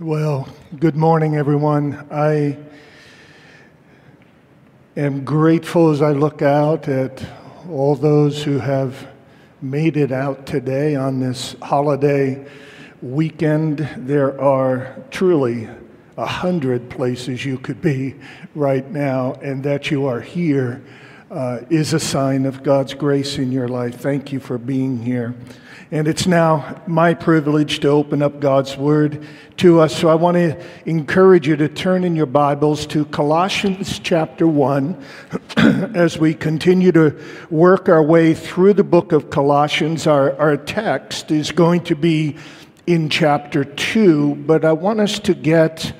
Well, good morning, everyone. I am grateful as I look out at all those who have made it out today on this holiday weekend. There are truly a hundred places you could be right now, and that you are here uh, is a sign of God's grace in your life. Thank you for being here. And it's now my privilege to open up God's Word to us. So I want to encourage you to turn in your Bibles to Colossians chapter 1 as we continue to work our way through the book of Colossians. Our, our text is going to be in chapter 2, but I want us to get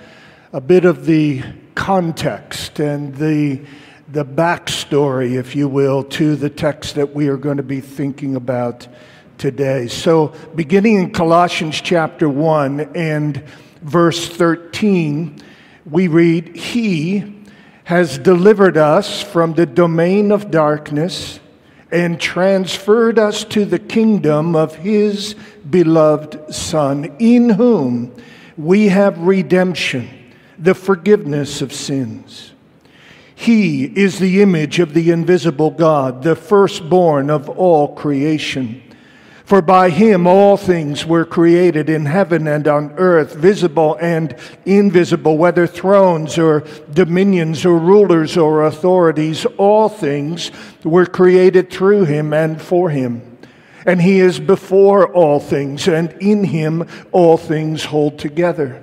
a bit of the context and the the backstory, if you will, to the text that we are going to be thinking about today. So, beginning in Colossians chapter 1 and verse 13, we read, He has delivered us from the domain of darkness and transferred us to the kingdom of His beloved Son, in whom we have redemption, the forgiveness of sins. He is the image of the invisible God, the firstborn of all creation. For by him all things were created in heaven and on earth, visible and invisible, whether thrones or dominions or rulers or authorities, all things were created through him and for him. And he is before all things, and in him all things hold together.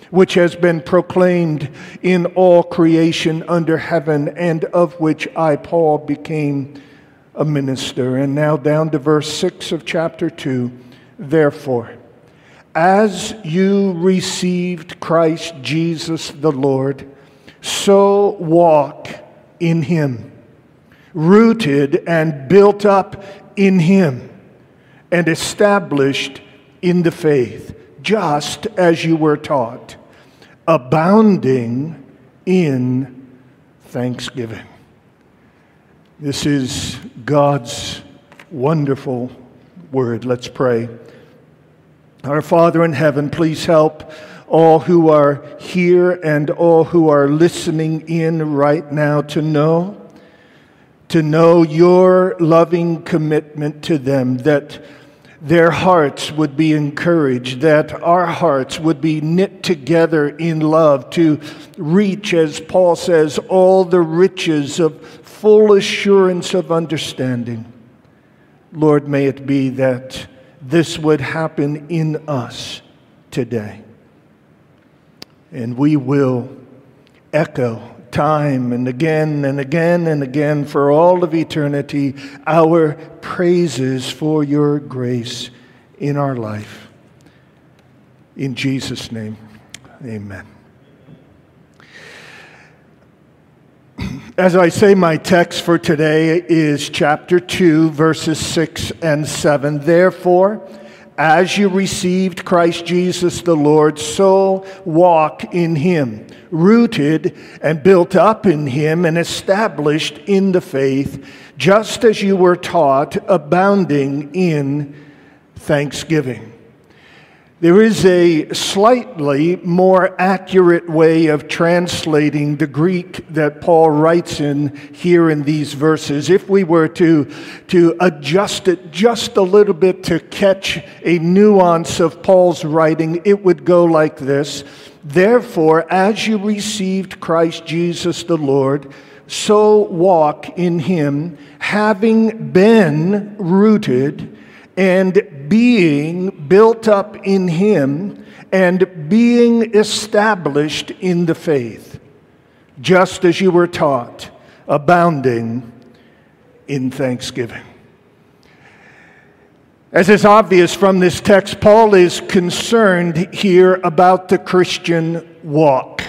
which has been proclaimed in all creation under heaven, and of which I, Paul, became a minister. And now down to verse 6 of chapter 2. Therefore, as you received Christ Jesus the Lord, so walk in him, rooted and built up in him, and established in the faith, just as you were taught abounding in thanksgiving. This is God's wonderful word. Let's pray. Our Father in heaven, please help all who are here and all who are listening in right now to know to know your loving commitment to them that their hearts would be encouraged, that our hearts would be knit together in love to reach, as Paul says, all the riches of full assurance of understanding. Lord, may it be that this would happen in us today. And we will echo time and again and again and again for all of eternity our praises for your grace in our life. In Jesus' name, amen. As I say, my text for today is chapter 2, verses 6 and 7. Therefore, as you received Christ Jesus the Lord, so walk in him, rooted and built up in him and established in the faith, just as you were taught, abounding in thanksgiving. There is a slightly more accurate way of translating the Greek that Paul writes in here in these verses. If we were to, to adjust it just a little bit to catch a nuance of Paul's writing, it would go like this Therefore, as you received Christ Jesus the Lord, so walk in him, having been rooted and being built up in him and being established in the faith, just as you were taught, abounding in thanksgiving. As is obvious from this text, Paul is concerned here about the Christian walk.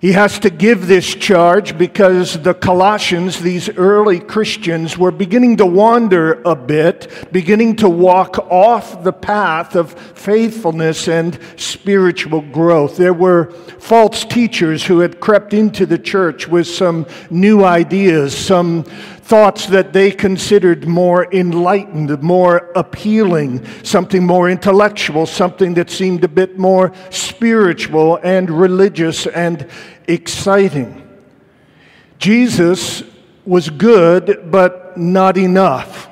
He has to give this charge because the Colossians, these early Christians, were beginning to wander a bit, beginning to walk off the path of faithfulness and spiritual growth. There were false teachers who had crept into the church with some new ideas, some thoughts that they considered more enlightened, more appealing, something more intellectual, something that seemed a bit more spiritual and religious and exciting. Jesus was good, but not enough.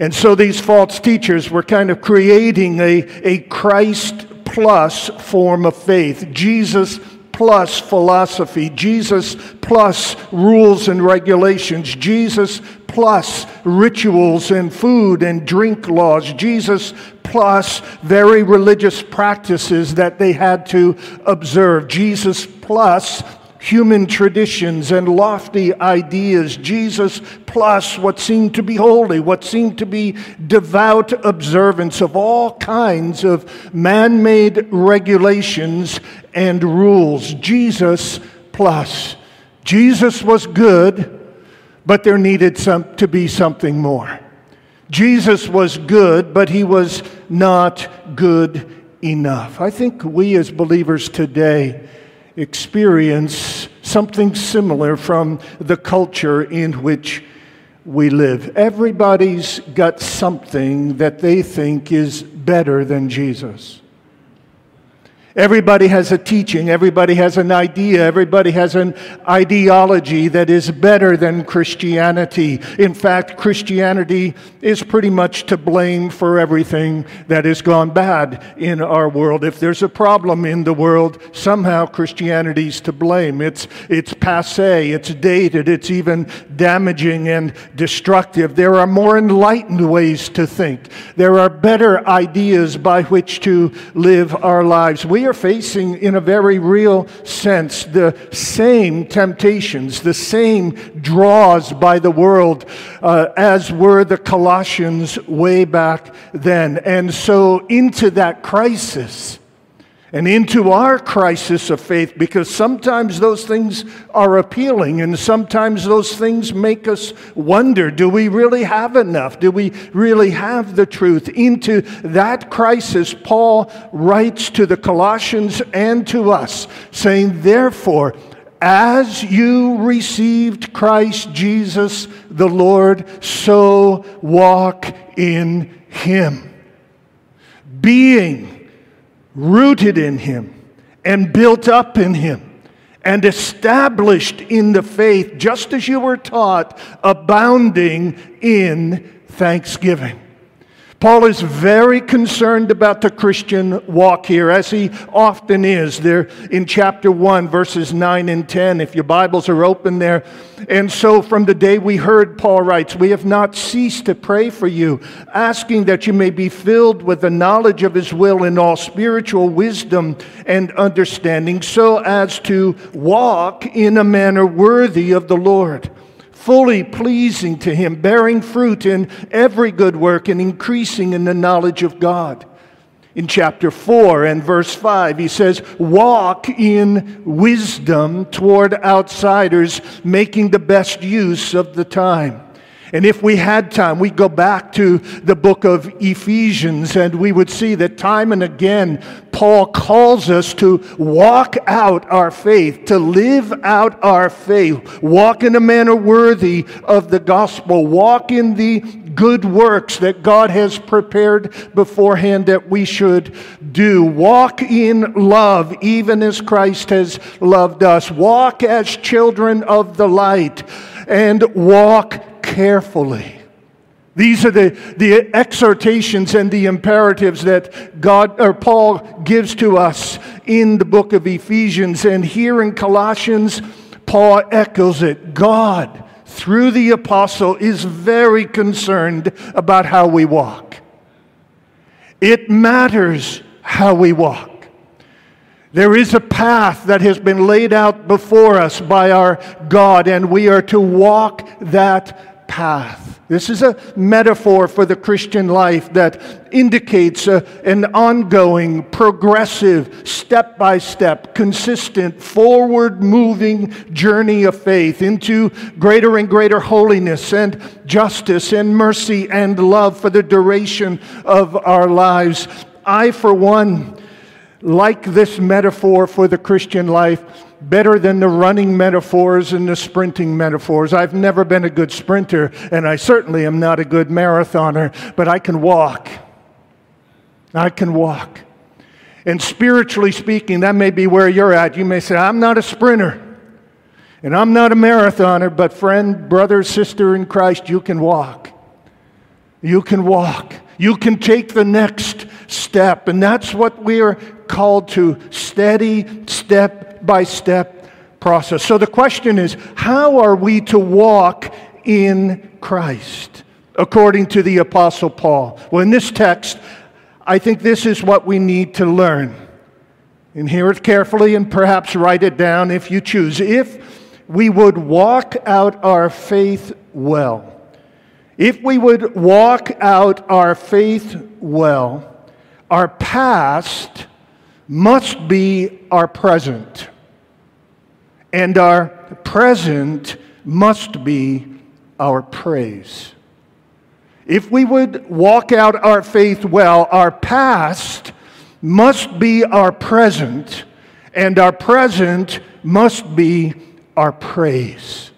And so these false teachers were kind of creating a, a Christ plus form of faith. Jesus plus philosophy, Jesus plus rules and regulations, Jesus plus rituals and food and drink laws, Jesus plus very religious practices that they had to observe, Jesus plus human traditions and lofty ideas, Jesus plus what seemed to be holy, what seemed to be devout observance of all kinds of man made regulations and rules. Jesus plus. Jesus was good, but there needed some, to be something more. Jesus was good, but he was not good enough. I think we as believers today experience something similar from the culture in which we live. Everybody's got something that they think is better than Jesus. Everybody has a teaching, everybody has an idea, everybody has an ideology that is better than Christianity. In fact, Christianity is pretty much to blame for everything that has gone bad in our world. If there's a problem in the world, somehow Christianity's to blame. It's, it's passe, it's dated, it's even damaging and destructive. There are more enlightened ways to think, there are better ideas by which to live our lives. We are facing, in a very real sense, the same temptations, the same draws by the world uh, as were the Colossians way back then. And so, into that crisis, and into our crisis of faith because sometimes those things are appealing and sometimes those things make us wonder do we really have enough? Do we really have the truth? Into that crisis, Paul writes to the Colossians and to us, saying, Therefore, as you received Christ Jesus the Lord, so walk in him. Being rooted in Him and built up in Him and established in the faith, just as you were taught, abounding in thanksgiving. Paul is very concerned about the Christian walk here, as he often is. There in chapter 1, verses 9 and 10, if your Bibles are open there. And so, from the day we heard, Paul writes, We have not ceased to pray for you, asking that you may be filled with the knowledge of his will in all spiritual wisdom and understanding, so as to walk in a manner worthy of the Lord fully pleasing to Him, bearing fruit in every good work and increasing in the knowledge of God. In chapter 4 and verse 5, he says, Walk in wisdom toward outsiders, making the best use of the time. And if we had time, we'd go back to the book of Ephesians and we would see that time and again, Paul calls us to walk out our faith, to live out our faith, walk in a manner worthy of the gospel, walk in the good works that God has prepared beforehand that we should do. Walk in love, even as Christ has loved us. Walk as children of the light, and walk carefully. These are the, the exhortations and the imperatives that God or Paul gives to us in the book of Ephesians. And here in Colossians, Paul echoes it. God, through the apostle, is very concerned about how we walk. It matters how we walk. There is a path that has been laid out before us by our God, and we are to walk that path. This is a metaphor for the Christian life that indicates a, an ongoing, progressive, step by step, consistent, forward moving journey of faith into greater and greater holiness and justice and mercy and love for the duration of our lives. I, for one, like this metaphor for the Christian life better than the running metaphors and the sprinting metaphors. I've never been a good sprinter, and I certainly am not a good marathoner, but I can walk. I can walk. And spiritually speaking, that may be where you're at. You may say, I'm not a sprinter. And I'm not a marathoner, but friend, brother, sister in Christ, you can walk. You can walk. You can take the next step. And that's what we are called to steady, step by step process. So the question is how are we to walk in Christ according to the Apostle Paul? Well, in this text, I think this is what we need to learn. And hear it carefully and perhaps write it down if you choose. If we would walk out our faith well, if we would walk out our faith well, our past must be our present, and our present must be our praise. If we would walk out our faith well, our past must be our present, and our present must be our praise.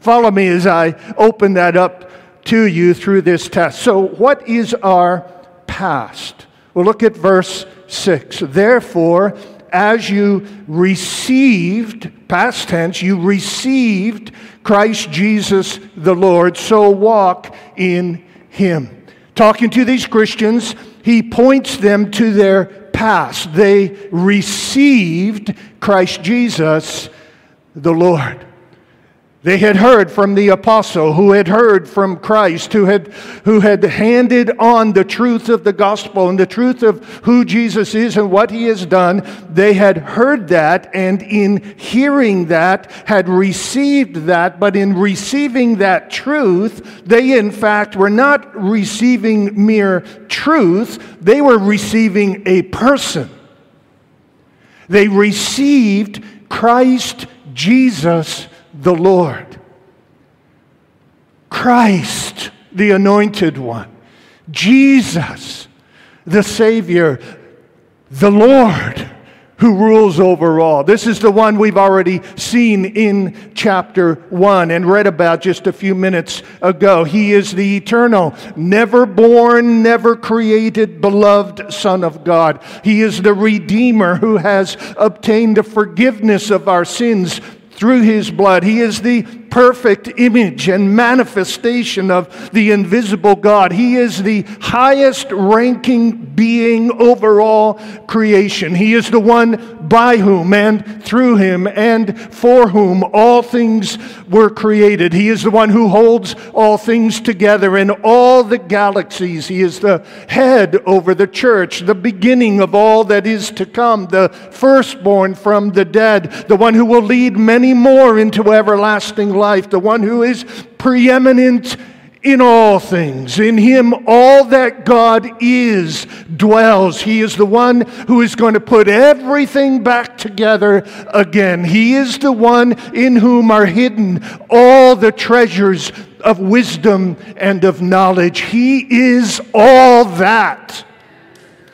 Follow me as I open that up to you through this test. So, what is our past? Well, look at verse 6. Therefore, as you received, past tense, you received Christ Jesus the Lord, so walk in him. Talking to these Christians, he points them to their past. They received Christ Jesus the Lord. They had heard from the apostle who had heard from Christ, who had, who had handed on the truth of the gospel and the truth of who Jesus is and what he has done. They had heard that, and in hearing that, had received that. But in receiving that truth, they in fact were not receiving mere truth, they were receiving a person. They received Christ Jesus the Lord. Christ, the anointed one. Jesus, the Savior. The Lord who rules over all. This is the one we've already seen in chapter 1 and read about just a few minutes ago. He is the eternal, never born, never created, beloved Son of God. He is the Redeemer who has obtained the forgiveness of our sins through his blood. He is the perfect image and manifestation of the invisible God. He is the highest ranking being over all creation. He is the one by whom and through him and for whom all things were created. He is the one who holds all things together in all the galaxies. He is the head over the church, the beginning of all that is to come, the firstborn from the dead, the one who will lead many more into everlasting life life, the one who is preeminent in all things. In him, all that God is dwells. He is the one who is going to put everything back together again. He is the one in whom are hidden all the treasures of wisdom and of knowledge. He is all that.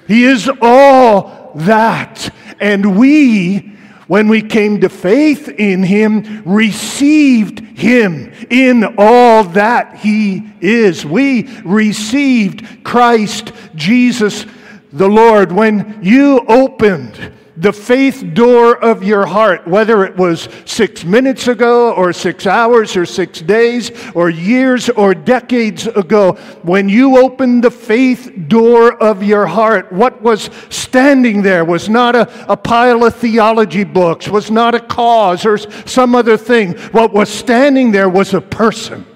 He is all that. And we when we came to faith in him, received him in all that he is. We received Christ Jesus the Lord. When you opened the faith door of your heart, whether it was six minutes ago, or six hours, or six days, or years, or decades ago, when you opened the faith door of your heart, what was standing there was not a, a pile of theology books, was not a cause or some other thing. What was standing there was a person.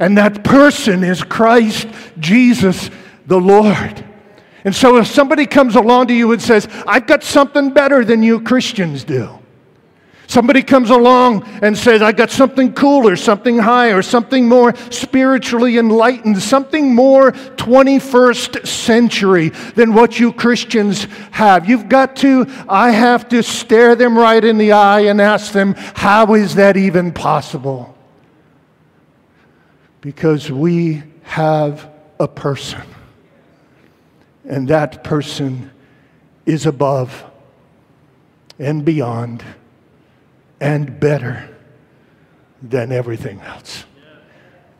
And that person is Christ Jesus the Lord. And so if somebody comes along to you and says, I've got something better than you Christians do, Somebody comes along and says, I got something cooler, something higher, something more spiritually enlightened, something more 21st century than what you Christians have. You've got to, I have to stare them right in the eye and ask them, how is that even possible? Because we have a person, and that person is above and beyond and better than everything else.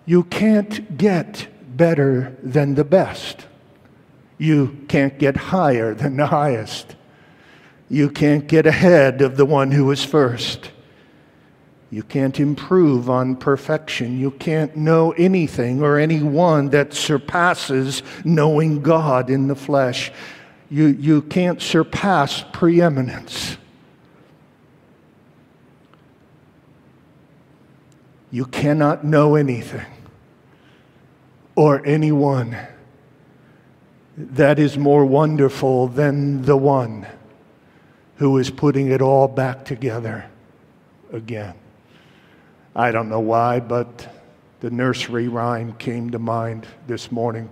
You can't get better than the best. You can't get higher than the highest. You can't get ahead of the one who was first. You can't improve on perfection. You can't know anything or anyone that surpasses knowing God in the flesh. You, you can't surpass preeminence. You cannot know anything or anyone that is more wonderful than the one who is putting it all back together again. I don't know why, but the nursery rhyme came to mind this morning.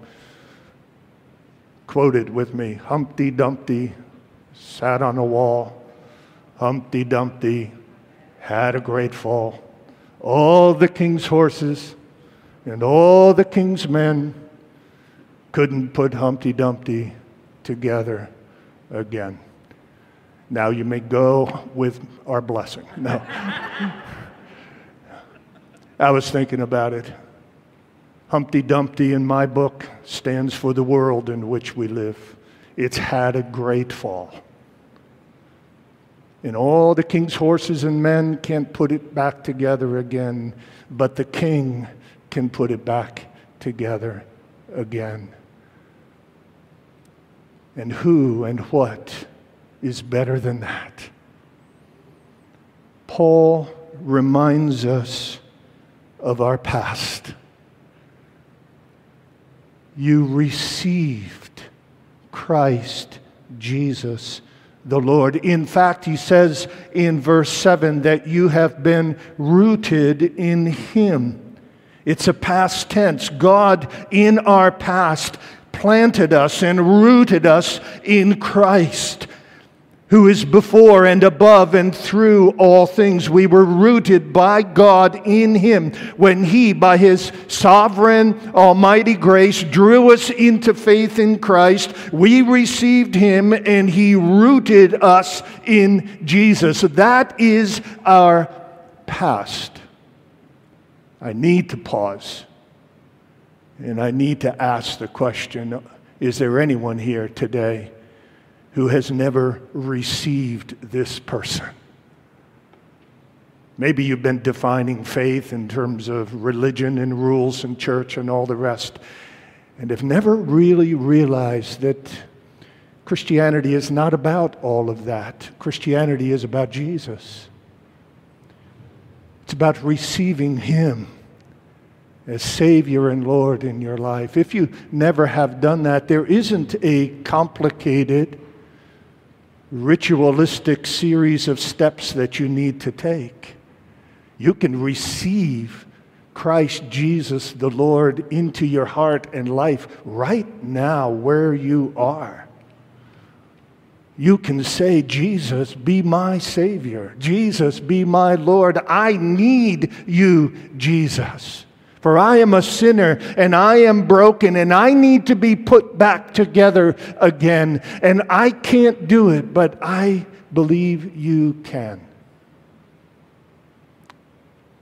Quoted with me Humpty Dumpty sat on a wall. Humpty Dumpty had a great fall all the king's horses and all the king's men couldn't put Humpty Dumpty together again. Now you may go with our blessing. No. I was thinking about it. Humpty Dumpty in my book stands for the world in which we live. It's had a great fall and all the king's horses and men can't put it back together again, but the king can put it back together again. And who and what is better than that? Paul reminds us of our past. You received Christ Jesus the Lord. In fact, he says in verse 7 that you have been rooted in him. It's a past tense. God in our past planted us and rooted us in Christ who is before and above and through all things. We were rooted by God in Him when He, by His sovereign, almighty grace, drew us into faith in Christ. We received Him and He rooted us in Jesus. That is our past. I need to pause and I need to ask the question Is there anyone here today? Who has never received this person. Maybe you've been defining faith in terms of religion and rules and church and all the rest, and have never really realized that Christianity is not about all of that. Christianity is about Jesus. It's about receiving Him as Savior and Lord in your life. If you never have done that, there isn't a complicated, ritualistic series of steps that you need to take. You can receive Christ Jesus the Lord into your heart and life right now where you are. You can say, Jesus, be my Savior. Jesus, be my Lord. I need you, Jesus. For I am a sinner and I am broken and I need to be put back together again. And I can't do it, but I believe you can.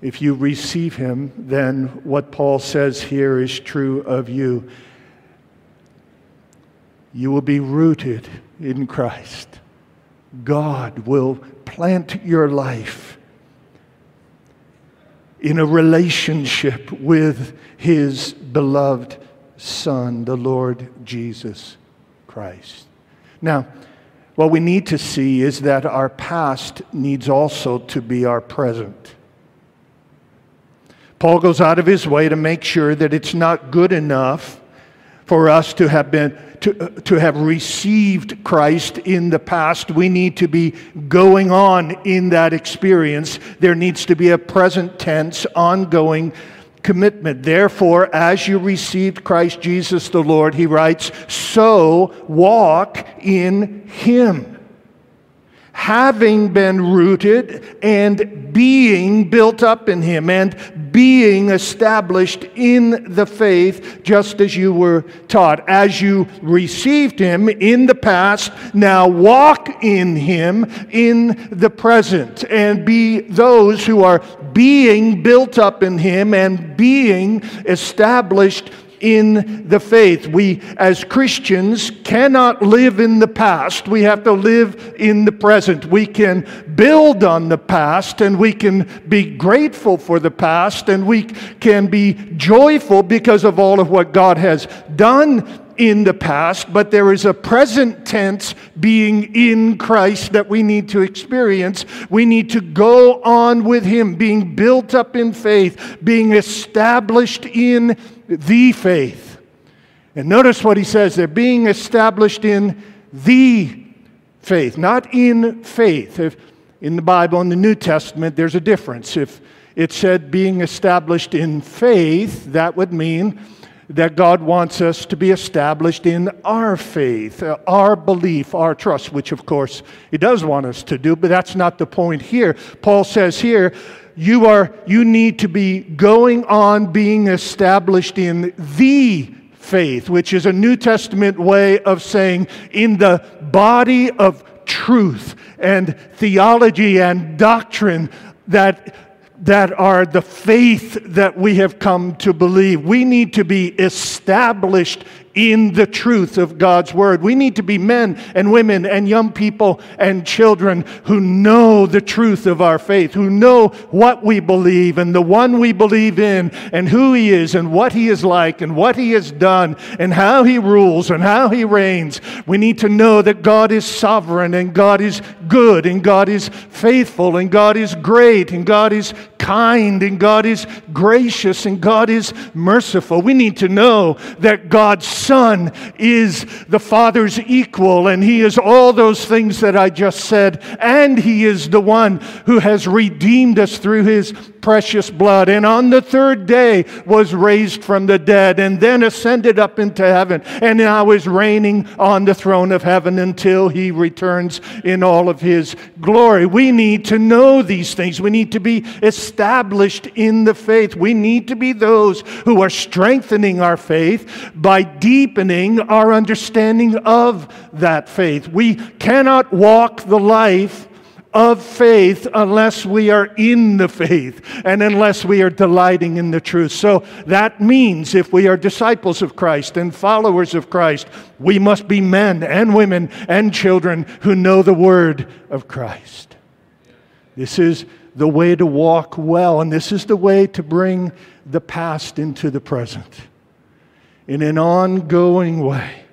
If you receive him, then what Paul says here is true of you. You will be rooted in Christ. God will plant your life in a relationship with his beloved Son, the Lord Jesus Christ. Now, what we need to see is that our past needs also to be our present. Paul goes out of his way to make sure that it's not good enough for us to have been to, uh, to have received Christ in the past. We need to be going on in that experience. There needs to be a present tense, ongoing commitment. Therefore, as you received Christ Jesus the Lord, he writes, so walk in him having been rooted and being built up in Him and being established in the faith, just as you were taught. As you received Him in the past, now walk in Him in the present and be those who are being built up in Him and being established in the faith. We, as Christians, cannot live in the past. We have to live in the present. We can build on the past and we can be grateful for the past and we can be joyful because of all of what God has done in the past, but there is a present tense being in Christ that we need to experience. We need to go on with Him, being built up in faith, being established in the faith. And notice what he says they're being established in the faith, not in faith. If in the Bible, in the New Testament, there's a difference. If it said being established in faith, that would mean that God wants us to be established in our faith, uh, our belief, our trust, which of course He does want us to do, but that's not the point here. Paul says here, you are you need to be going on being established in the faith, which is a New Testament way of saying in the body of truth and theology and doctrine that that are the faith that we have come to believe. We need to be established in the truth of God's word. We need to be men and women and young people and children who know the truth of our faith, who know what we believe and the one we believe in and who he is and what he is like and what he has done and how he rules and how he reigns. We need to know that God is sovereign and God is good and God is faithful and God is great and God is kind and God is gracious and God is merciful. We need to know that God's Son is the Father's equal and He is all those things that I just said. And He is the one who has redeemed us through His precious blood, and on the third day was raised from the dead, and then ascended up into heaven, and now is reigning on the throne of heaven until he returns in all of his glory. We need to know these things. We need to be established in the faith. We need to be those who are strengthening our faith by deepening our understanding of that faith. We cannot walk the life of faith unless we are in the faith and unless we are delighting in the truth. So that means if we are disciples of Christ and followers of Christ, we must be men and women and children who know the word of Christ. This is the way to walk well, and this is the way to bring the past into the present. In an ongoing way,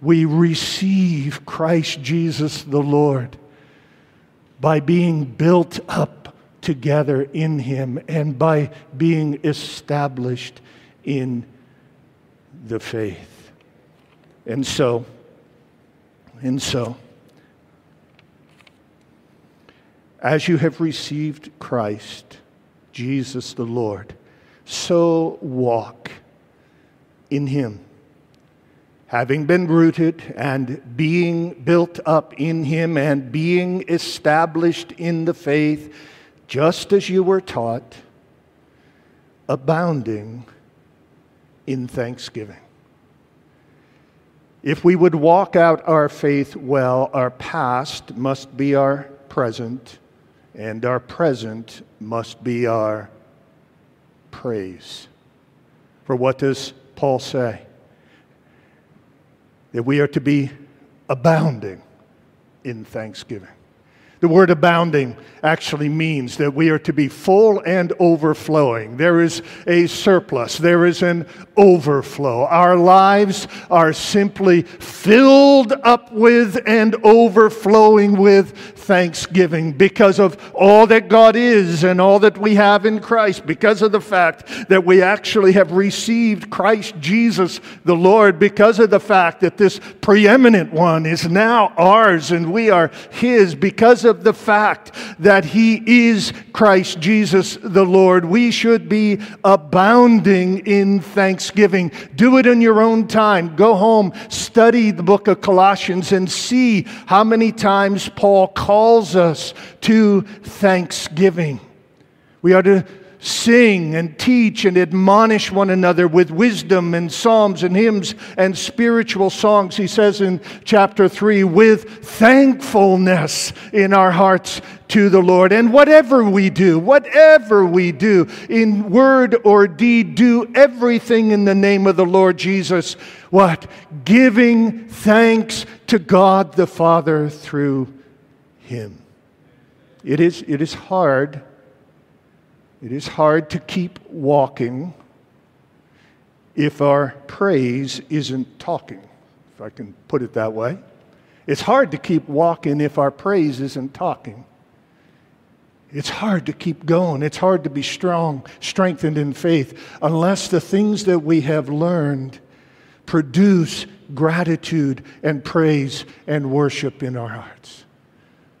we receive Christ Jesus the Lord by being built up together in Him and by being established in the faith. And so, and so, as you have received Christ, Jesus the Lord, so walk in Him having been rooted and being built up in Him and being established in the faith, just as you were taught, abounding in thanksgiving. If we would walk out our faith well, our past must be our present, and our present must be our praise. For what does Paul say? that we are to be abounding in thanksgiving. The word abounding actually means that we are to be full and overflowing. There is a surplus, there is an overflow. Our lives are simply filled up with and overflowing with thanksgiving because of all that God is and all that we have in Christ, because of the fact that we actually have received Christ Jesus the Lord, because of the fact that this preeminent one is now ours and we are His, because of the fact that He is Christ Jesus the Lord. We should be abounding in thanksgiving. Do it in your own time. Go home, study the book of Colossians, and see how many times Paul calls us to thanksgiving. We are to sing and teach and admonish one another with wisdom and psalms and hymns and spiritual songs, he says in chapter 3, with thankfulness in our hearts to the Lord. And whatever we do, whatever we do, in word or deed, do everything in the name of the Lord Jesus. What? Giving thanks to God the Father through him. It is, it is hard it is hard to keep walking if our praise isn't talking, if I can put it that way. It's hard to keep walking if our praise isn't talking. It's hard to keep going. It's hard to be strong, strengthened in faith, unless the things that we have learned produce gratitude and praise and worship in our hearts.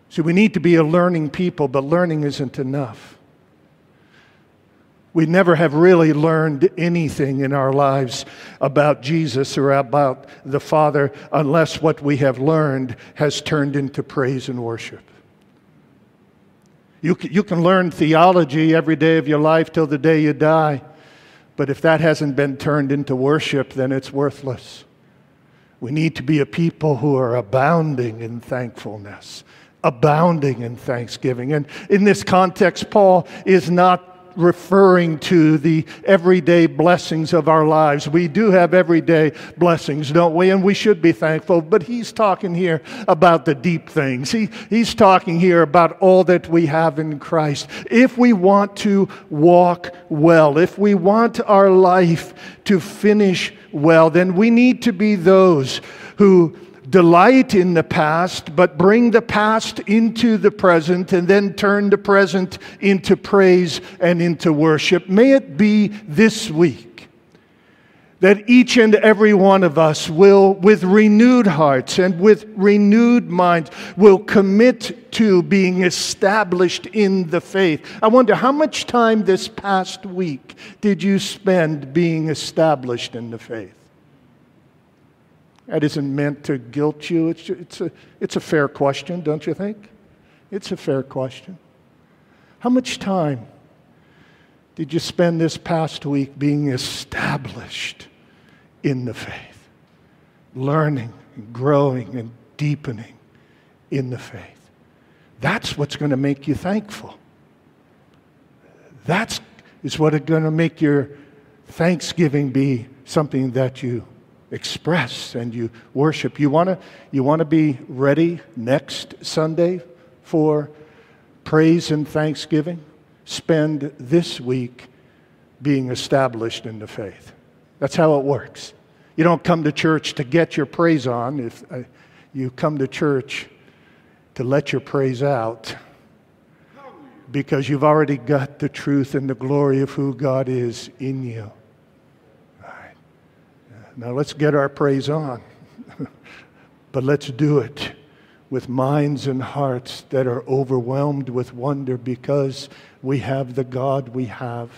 So we need to be a learning people, but learning isn't enough we never have really learned anything in our lives about Jesus or about the Father unless what we have learned has turned into praise and worship. You can, you can learn theology every day of your life till the day you die, but if that hasn't been turned into worship, then it's worthless. We need to be a people who are abounding in thankfulness, abounding in thanksgiving. And in this context, Paul is not referring to the everyday blessings of our lives. We do have everyday blessings, don't we? And we should be thankful. But he's talking here about the deep things. He, he's talking here about all that we have in Christ. If we want to walk well, if we want our life to finish well, then we need to be those who delight in the past, but bring the past into the present and then turn the present into praise and into worship. May it be this week that each and every one of us will, with renewed hearts and with renewed minds, will commit to being established in the faith. I wonder how much time this past week did you spend being established in the faith? That isn't meant to guilt you. It's, it's, a, it's a fair question, don't you think? It's a fair question. How much time did you spend this past week being established in the faith? Learning, and growing, and deepening in the faith. That's what's going to make you thankful. That's is what is going to make your thanksgiving be something that you express and you worship. You want to you want to be ready next Sunday for praise and thanksgiving? Spend this week being established in the faith. That's how it works. You don't come to church to get your praise on. If uh, you come to church to let your praise out because you've already got the truth and the glory of who God is in you. Now let's get our praise on. but let's do it with minds and hearts that are overwhelmed with wonder because we have the God we have,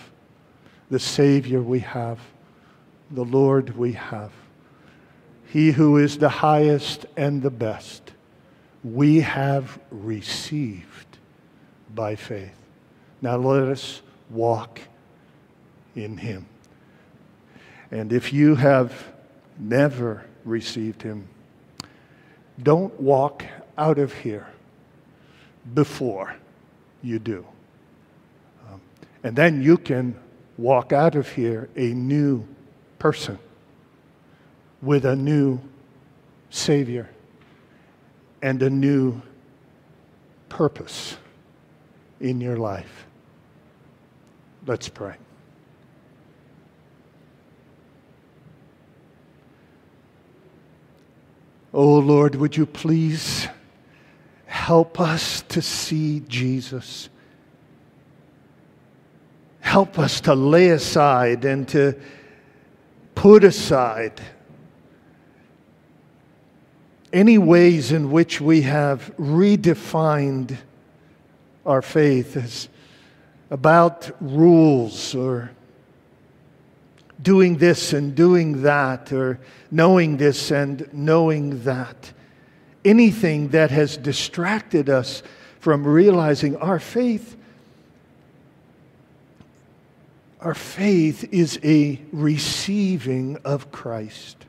the Savior we have, the Lord we have. He who is the highest and the best, we have received by faith. Now let us walk in Him. And if you have never received him, don't walk out of here before you do. Um, and then you can walk out of here a new person with a new Savior and a new purpose in your life. Let's pray. Oh Lord, would you please help us to see Jesus? Help us to lay aside and to put aside any ways in which we have redefined our faith as about rules or doing this and doing that, or knowing this and knowing that. Anything that has distracted us from realizing our faith. Our faith is a receiving of Christ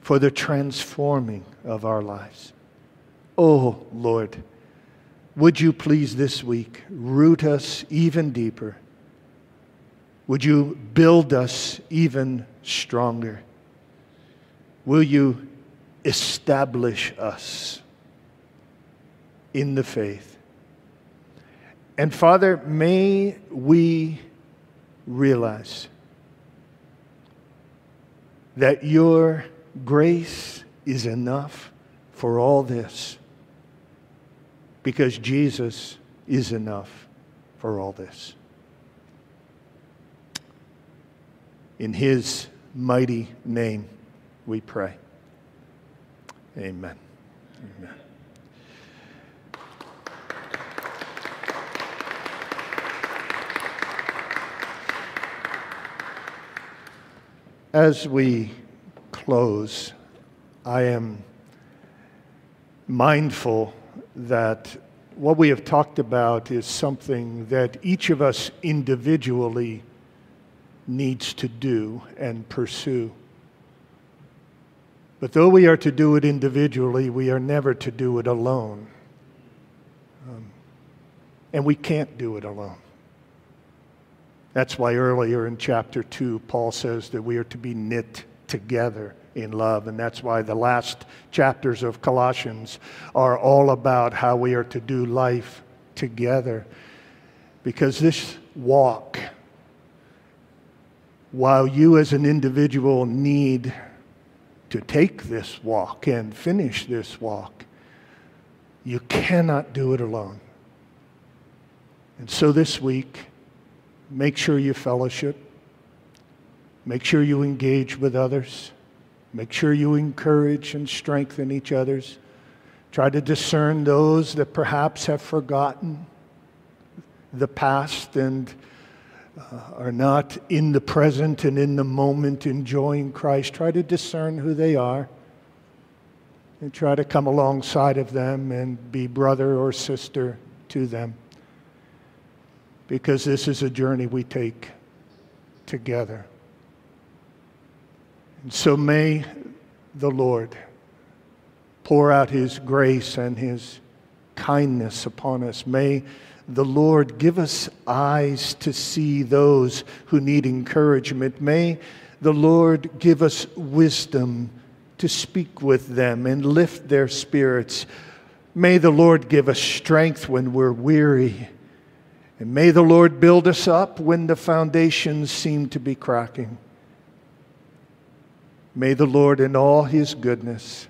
for the transforming of our lives. Oh, Lord, would you please this week root us even deeper? Would you build us even stronger? Will you establish us in the faith? And Father, may we realize that your grace is enough for all this because Jesus is enough for all this. In his mighty name we pray. Amen. Amen. As we close, I am mindful that what we have talked about is something that each of us individually needs to do and pursue. But though we are to do it individually, we are never to do it alone. Um, and we can't do it alone. That's why earlier in chapter 2, Paul says that we are to be knit together in love. And that's why the last chapters of Colossians are all about how we are to do life together. Because this walk, while you as an individual need to take this walk and finish this walk, you cannot do it alone. And so this week, make sure you fellowship, make sure you engage with others, make sure you encourage and strengthen each other's. Try to discern those that perhaps have forgotten the past and uh, are not in the present and in the moment enjoying Christ, try to discern who they are and try to come alongside of them and be brother or sister to them. Because this is a journey we take together. And so may the Lord pour out his grace and his kindness upon us. May the Lord give us eyes to see those who need encouragement. May the Lord give us wisdom to speak with them and lift their spirits. May the Lord give us strength when we're weary. And may the Lord build us up when the foundations seem to be cracking. May the Lord, in all his goodness,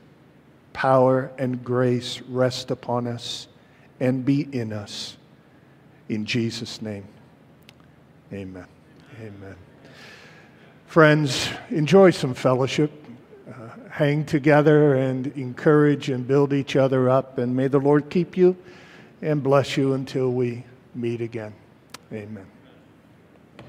power, and grace, rest upon us and be in us. In Jesus' name, amen. Amen. Friends, enjoy some fellowship. Uh, hang together and encourage and build each other up. And may the Lord keep you and bless you until we meet again. Amen.